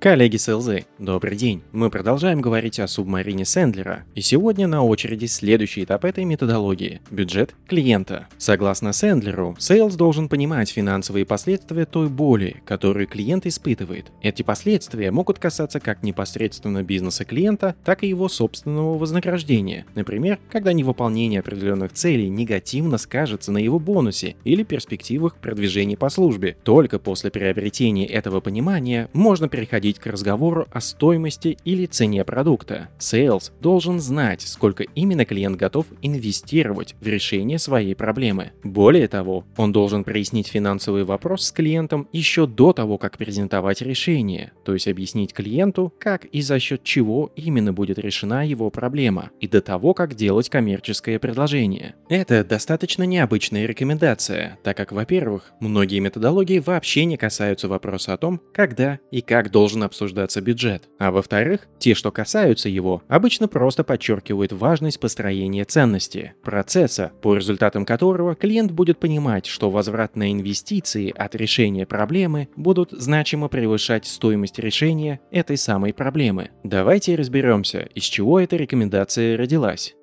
Коллеги sales, добрый день. Мы продолжаем говорить о субмарине Сэндлера, и сегодня на очереди следующий этап этой методологии – бюджет клиента. Согласно Сэндлеру, sales должен понимать финансовые последствия той боли, которую клиент испытывает. Эти последствия могут касаться как непосредственно бизнеса клиента, так и его собственного вознаграждения. Например, когда невыполнение определенных целей негативно скажется на его бонусе или перспективах продвижения по службе. Только после приобретения этого понимания можно переходить переходить к разговору о стоимости или цене продукта. Sales должен знать, сколько именно клиент готов инвестировать в решение своей проблемы. Более того, он должен прояснить финансовый вопрос с клиентом еще до того, как презентовать решение, то есть объяснить клиенту, как и за счет чего именно будет решена его проблема, и до того, как делать коммерческое предложение. Это достаточно необычная рекомендация, так как, во-первых, многие методологии вообще не касаются вопроса о том, когда и как должен должен обсуждаться бюджет. А во-вторых, те, что касаются его, обычно просто подчеркивают важность построения ценности, процесса, по результатам которого клиент будет понимать, что возврат на инвестиции от решения проблемы будут значимо превышать стоимость решения этой самой проблемы. Давайте разберемся, из чего эта рекомендация родилась.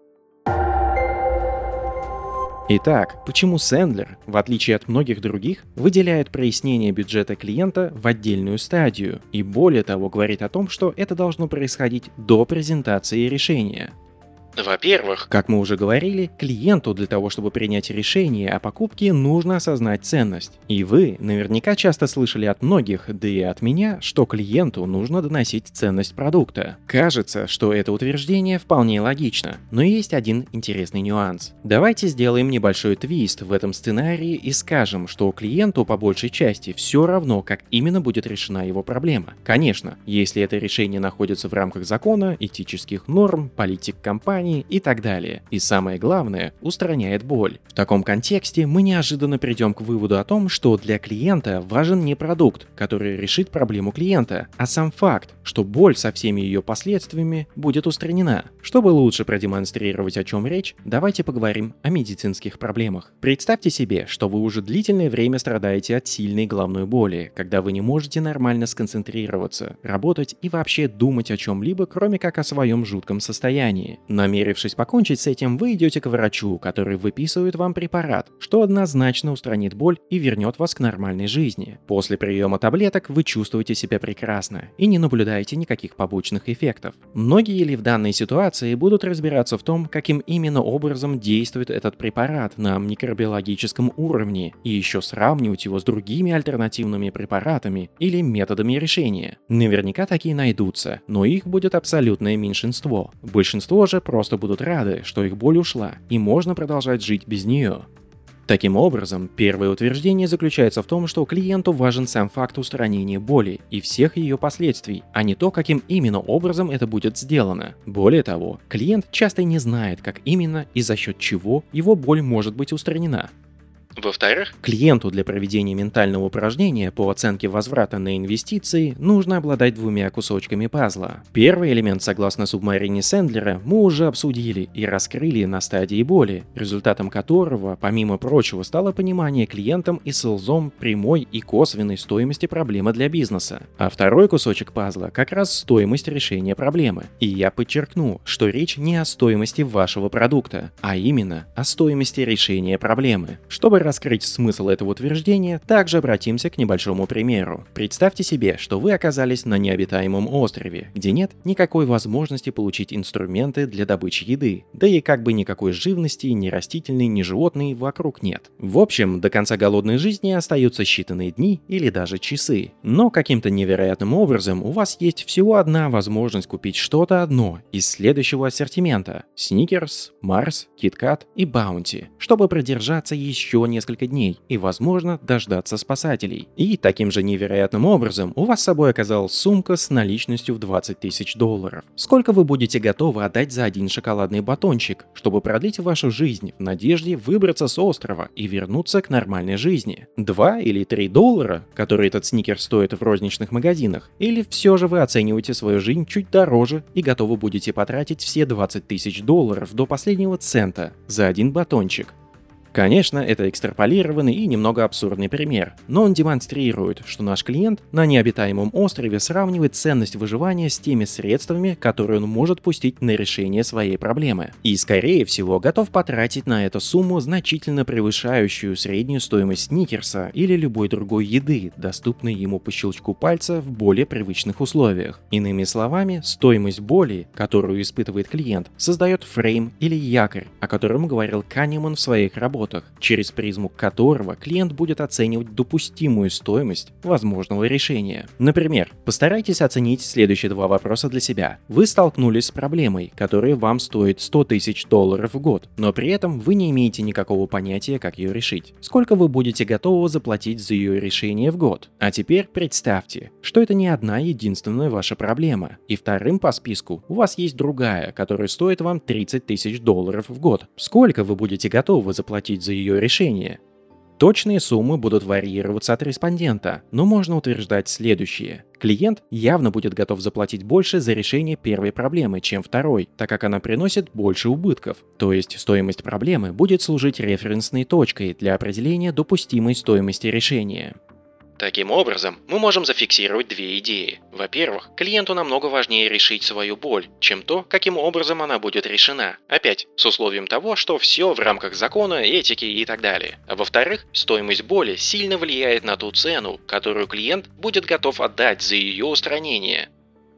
Итак, почему Сэндлер, в отличие от многих других, выделяет прояснение бюджета клиента в отдельную стадию и более того говорит о том, что это должно происходить до презентации решения? Во-первых, как мы уже говорили, клиенту для того, чтобы принять решение о покупке, нужно осознать ценность. И вы наверняка часто слышали от многих, да и от меня, что клиенту нужно доносить ценность продукта. Кажется, что это утверждение вполне логично, но есть один интересный нюанс. Давайте сделаем небольшой твист в этом сценарии и скажем, что клиенту по большей части все равно, как именно будет решена его проблема. Конечно, если это решение находится в рамках закона, этических норм, политик компании, компании и так далее. И самое главное, устраняет боль. В таком контексте мы неожиданно придем к выводу о том, что для клиента важен не продукт, который решит проблему клиента, а сам факт, что боль со всеми ее последствиями будет устранена. Чтобы лучше продемонстрировать о чем речь, давайте поговорим о медицинских проблемах. Представьте себе, что вы уже длительное время страдаете от сильной головной боли, когда вы не можете нормально сконцентрироваться, работать и вообще думать о чем-либо, кроме как о своем жутком состоянии. Намерение Намерившись покончить с этим, вы идете к врачу, который выписывает вам препарат, что однозначно устранит боль и вернет вас к нормальной жизни. После приема таблеток вы чувствуете себя прекрасно и не наблюдаете никаких побочных эффектов. Многие ли в данной ситуации будут разбираться в том, каким именно образом действует этот препарат на микробиологическом уровне и еще сравнивать его с другими альтернативными препаратами или методами решения. Наверняка такие найдутся, но их будет абсолютное меньшинство. Большинство же просто просто будут рады, что их боль ушла, и можно продолжать жить без нее. Таким образом, первое утверждение заключается в том, что клиенту важен сам факт устранения боли и всех ее последствий, а не то, каким именно образом это будет сделано. Более того, клиент часто не знает, как именно и за счет чего его боль может быть устранена. Во-вторых, клиенту для проведения ментального упражнения по оценке возврата на инвестиции нужно обладать двумя кусочками пазла. Первый элемент, согласно субмарине Сэндлера, мы уже обсудили и раскрыли на стадии боли, результатом которого, помимо прочего, стало понимание клиентам и селзом прямой и косвенной стоимости проблемы для бизнеса. А второй кусочек пазла как раз стоимость решения проблемы. И я подчеркну, что речь не о стоимости вашего продукта, а именно о стоимости решения проблемы. Чтобы раскрыть смысл этого утверждения, также обратимся к небольшому примеру. Представьте себе, что вы оказались на необитаемом острове, где нет никакой возможности получить инструменты для добычи еды, да и как бы никакой живности, ни растительной, ни животной вокруг нет. В общем, до конца голодной жизни остаются считанные дни или даже часы. Но каким-то невероятным образом у вас есть всего одна возможность купить что-то одно из следующего ассортимента – Сникерс, Марс, Киткат и Баунти, чтобы продержаться еще не несколько дней и, возможно, дождаться спасателей. И таким же невероятным образом у вас с собой оказалась сумка с наличностью в 20 тысяч долларов. Сколько вы будете готовы отдать за один шоколадный батончик, чтобы продлить вашу жизнь в надежде выбраться с острова и вернуться к нормальной жизни? 2 или 3 доллара, которые этот сникер стоит в розничных магазинах? Или все же вы оцениваете свою жизнь чуть дороже и готовы будете потратить все 20 тысяч долларов до последнего цента за один батончик? Конечно, это экстраполированный и немного абсурдный пример, но он демонстрирует, что наш клиент на необитаемом острове сравнивает ценность выживания с теми средствами, которые он может пустить на решение своей проблемы. И, скорее всего, готов потратить на эту сумму значительно превышающую среднюю стоимость сникерса или любой другой еды, доступной ему по щелчку пальца в более привычных условиях. Иными словами, стоимость боли, которую испытывает клиент, создает фрейм или якорь, о котором говорил Канеман в своих работах работах, через призму которого клиент будет оценивать допустимую стоимость возможного решения. Например, постарайтесь оценить следующие два вопроса для себя. Вы столкнулись с проблемой, которая вам стоит 100 тысяч долларов в год, но при этом вы не имеете никакого понятия, как ее решить. Сколько вы будете готовы заплатить за ее решение в год? А теперь представьте, что это не одна единственная ваша проблема. И вторым по списку у вас есть другая, которая стоит вам 30 тысяч долларов в год. Сколько вы будете готовы заплатить платить за ее решение. Точные суммы будут варьироваться от респондента, но можно утверждать следующее. Клиент явно будет готов заплатить больше за решение первой проблемы, чем второй, так как она приносит больше убытков. То есть стоимость проблемы будет служить референсной точкой для определения допустимой стоимости решения. Таким образом, мы можем зафиксировать две идеи. Во-первых, клиенту намного важнее решить свою боль, чем то, каким образом она будет решена. Опять, с условием того, что все в рамках закона, этики и так далее. А во-вторых, стоимость боли сильно влияет на ту цену, которую клиент будет готов отдать за ее устранение.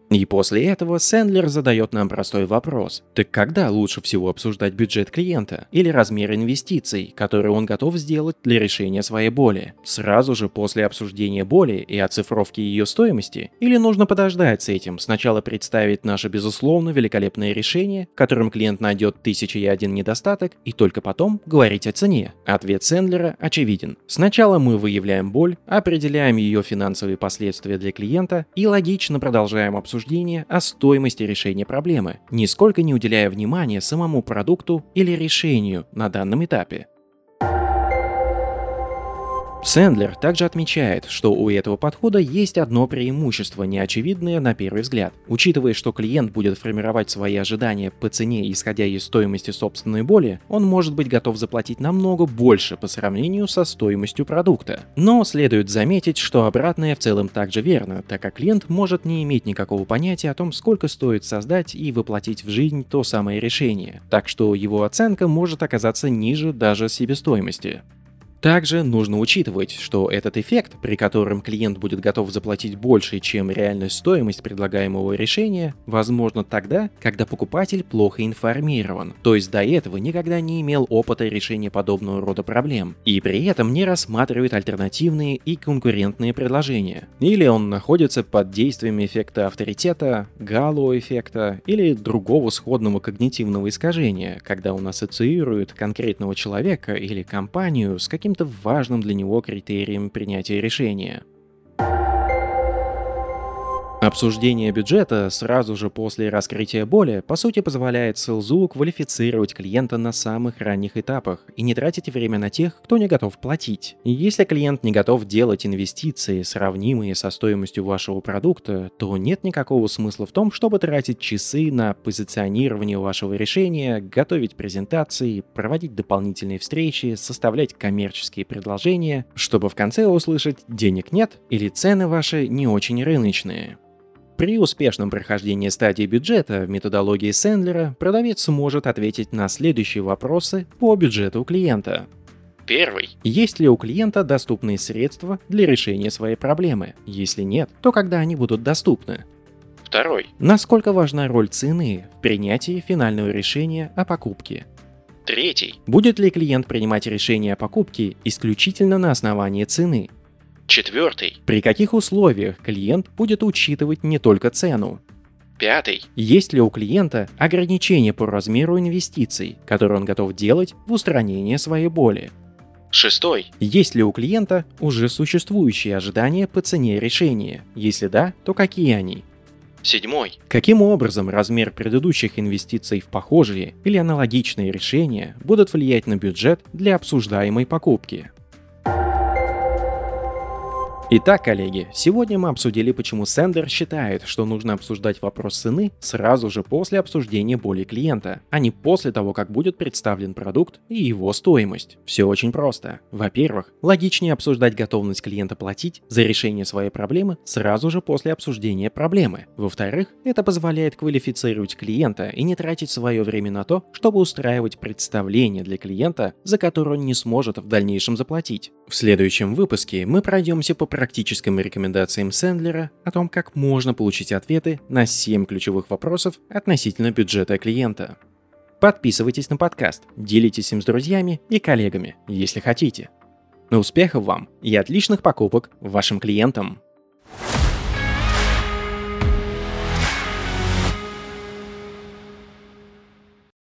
И после этого Сэндлер задает нам простой вопрос. Так когда лучше всего обсуждать бюджет клиента или размер инвестиций, которые он готов сделать для решения своей боли? Сразу же после обсуждения боли и оцифровки ее стоимости? Или нужно подождать с этим, сначала представить наше безусловно великолепное решение, в котором клиент найдет тысячи и один недостаток, и только потом говорить о цене? Ответ Сэндлера очевиден. Сначала мы выявляем боль, определяем ее финансовые последствия для клиента и логично продолжаем обсуждать обсуждение о стоимости решения проблемы, нисколько не уделяя внимания самому продукту или решению на данном этапе. Сэндлер также отмечает, что у этого подхода есть одно преимущество, неочевидное на первый взгляд. Учитывая, что клиент будет формировать свои ожидания по цене, исходя из стоимости собственной боли, он может быть готов заплатить намного больше по сравнению со стоимостью продукта. Но следует заметить, что обратное в целом также верно, так как клиент может не иметь никакого понятия о том, сколько стоит создать и воплотить в жизнь то самое решение, так что его оценка может оказаться ниже даже себестоимости. Также нужно учитывать, что этот эффект, при котором клиент будет готов заплатить больше, чем реальная стоимость предлагаемого решения, возможно тогда, когда покупатель плохо информирован, то есть до этого никогда не имел опыта решения подобного рода проблем, и при этом не рассматривает альтернативные и конкурентные предложения. Или он находится под действием эффекта авторитета, гало-эффекта или другого сходного когнитивного искажения, когда он ассоциирует конкретного человека или компанию с каким каким-то важным для него критерием принятия решения. Обсуждение бюджета сразу же после раскрытия боли, по сути, позволяет СЛЗУ квалифицировать клиента на самых ранних этапах и не тратить время на тех, кто не готов платить. Если клиент не готов делать инвестиции, сравнимые со стоимостью вашего продукта, то нет никакого смысла в том, чтобы тратить часы на позиционирование вашего решения, готовить презентации, проводить дополнительные встречи, составлять коммерческие предложения, чтобы в конце услышать «денег нет» или «цены ваши не очень рыночные». При успешном прохождении стадии бюджета в методологии Сэндлера продавец сможет ответить на следующие вопросы по бюджету клиента. Первый. Есть ли у клиента доступные средства для решения своей проблемы? Если нет, то когда они будут доступны? Второй. Насколько важна роль цены в принятии финального решения о покупке? Третий. Будет ли клиент принимать решение о покупке исключительно на основании цены? Четвертый. При каких условиях клиент будет учитывать не только цену? Пятый. Есть ли у клиента ограничения по размеру инвестиций, которые он готов делать в устранение своей боли? Шестой. Есть ли у клиента уже существующие ожидания по цене решения? Если да, то какие они? Седьмой. Каким образом размер предыдущих инвестиций в похожие или аналогичные решения будут влиять на бюджет для обсуждаемой покупки? Итак, коллеги, сегодня мы обсудили, почему Сендер считает, что нужно обсуждать вопрос цены сразу же после обсуждения боли клиента, а не после того, как будет представлен продукт и его стоимость. Все очень просто. Во-первых, логичнее обсуждать готовность клиента платить за решение своей проблемы сразу же после обсуждения проблемы. Во-вторых, это позволяет квалифицировать клиента и не тратить свое время на то, чтобы устраивать представление для клиента, за которое он не сможет в дальнейшем заплатить. В следующем выпуске мы пройдемся по практическим рекомендациям Сэндлера о том, как можно получить ответы на 7 ключевых вопросов относительно бюджета клиента. Подписывайтесь на подкаст, делитесь им с друзьями и коллегами, если хотите. Но успехов вам и отличных покупок вашим клиентам!